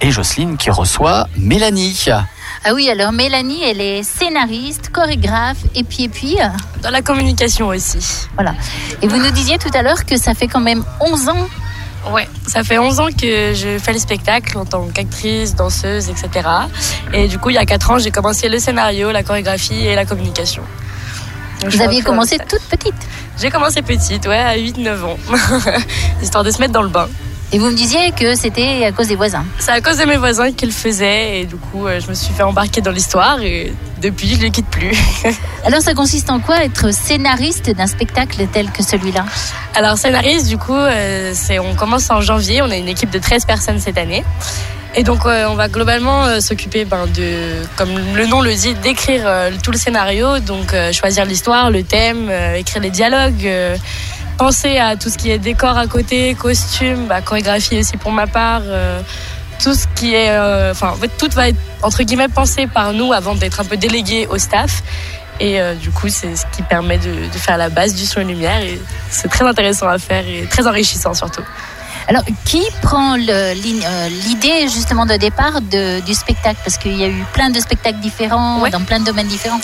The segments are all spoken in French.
et Jocelyne qui reçoit Mélanie. Ah oui, alors Mélanie, elle est scénariste, chorégraphe et puis et puis. euh, Dans la communication aussi. Voilà. Et vous nous disiez tout à l'heure que ça fait quand même 11 ans. Ouais, ça fait 11 ans que je fais le spectacle en tant qu'actrice, danseuse, etc. Et du coup, il y a 4 ans, j'ai commencé le scénario, la chorégraphie et la communication. Donc, Vous aviez commencé toute petite. J'ai commencé petite, ouais, à 8-9 ans. Histoire de se mettre dans le bain. Et vous me disiez que c'était à cause des voisins. C'est à cause de mes voisins qui le faisaient et du coup, euh, je me suis fait embarquer dans l'histoire et depuis, je ne le quitte plus. Alors ça consiste en quoi être scénariste d'un spectacle tel que celui-là? Alors scénariste, du coup, euh, c'est on commence en janvier. On a une équipe de 13 personnes cette année. Et donc euh, on va globalement euh, s'occuper ben, de, comme le nom le dit, d'écrire euh, tout le scénario, donc choisir l'histoire, le thème, écrire les dialogues, penser à tout ce qui est décor à côté, costume, bah, chorégraphie aussi pour ma part, euh, tout ce qui est, euh, enfin en fait tout va être entre guillemets pensé par nous avant d'être un peu délégué au staff. Et euh, du coup, c'est ce qui permet de, de faire la base du son et lumière. Et c'est très intéressant à faire et très enrichissant surtout. Alors qui prend euh, l'idée justement de départ de- du spectacle? Parce qu'il y a eu plein de spectacles différents Ouais. dans plein de domaines différents.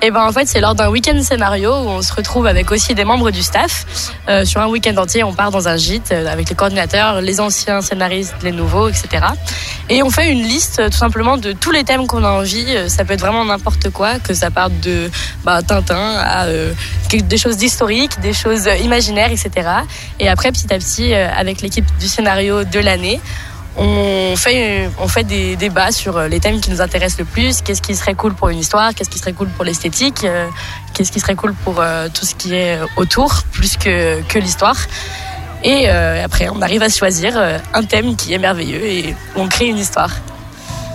Et ben en fait, c'est lors d'un week-end scénario où on se retrouve avec aussi des membres du staff. Euh, sur un week-end entier, on part dans un gîte euh, avec les coordinateurs, les anciens scénaristes, les nouveaux, etc. Et on fait une liste tout simplement de tous les thèmes qu'on a envie. Ça peut être vraiment n'importe quoi, que ça parte de bah, Tintin à euh, des choses d'historique, des choses imaginaires, etc. Et après, petit à petit, avec l'équipe du scénario de l'année, on fait, on fait des débats sur euh, les thèmes qui nous intéressent le plus. Qu'est-ce qui serait cool pour une histoire? Qu'est-ce qui serait cool pour l'esthétique? Euh, Qu'est-ce qui serait cool pour euh, tout ce qui est autour, plus que, que l'histoire? Et euh, après, on arrive à choisir un thème qui est merveilleux et on crée une histoire.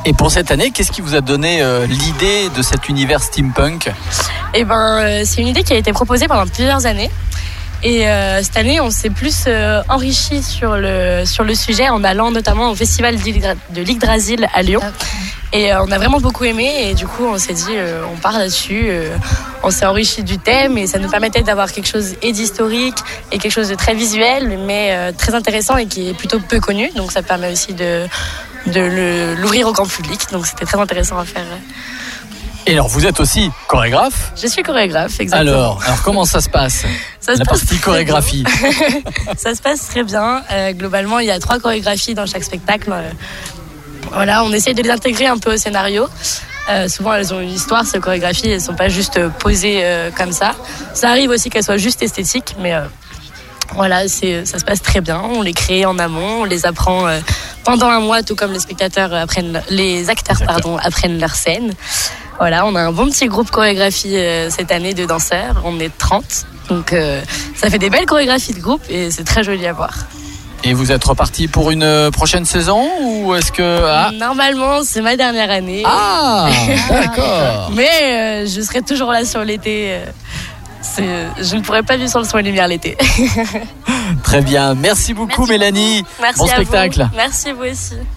Et pour cette année, qu'est-ce qui vous a donné euh, l'idée de cet univers steampunk? Et ben, euh, c'est une idée qui a été proposée pendant plusieurs années. Et euh, cette année, on s'est plus euh, enrichi sur le, sur le sujet en allant notamment au festival de l'Yggdrasil à Lyon. Et euh, on a vraiment beaucoup aimé et du coup on s'est dit euh, on part là-dessus. euh, on s'est enrichi du thème et ça nous permettait d'avoir quelque chose et d'historique et quelque chose de très visuel mais euh, très intéressant et qui est plutôt peu connu. Donc ça permet aussi de, de l'ouvrir au grand public. Donc c'était très intéressant à faire. Et alors, vous êtes aussi chorégraphe? Je suis chorégraphe, exactement. alors, alors, comment ça se passe? Ça se La passe partie chorégraphie. Ça se passe très bien. Euh, globalement, il y a trois chorégraphies dans chaque spectacle. Euh, voilà, on essaie de les intégrer un peu au scénario. Euh, souvent, elles ont une histoire, ces chorégraphies. Elles sont pas juste posées euh, comme ça. Ça arrive aussi qu'elles soient juste esthétiques, mais voilà, c'est, ça se passe très bien. On les crée en amont, on les apprend pendant un mois, tout comme les spectateurs apprennent, les acteurs, acteurs. pardon, apprennent leur scène. Voilà, on a un bon petit groupe chorégraphie euh, cette année de danseurs. On est 30. Donc, euh, ça fait des belles chorégraphies de groupe et c'est très joli à voir. Et vous êtes reparti pour une euh, prochaine saison ou est-ce que ah Normalement, c'est ma dernière année. ah d'accord. Mais euh, je serai toujours là sur l'été. je ne pourrais pas vivre sans le soin lumière l'été. Très bien. Merci beaucoup Merci Mélanie. Merci Bon à spectacle. vous. Merci vous aussi.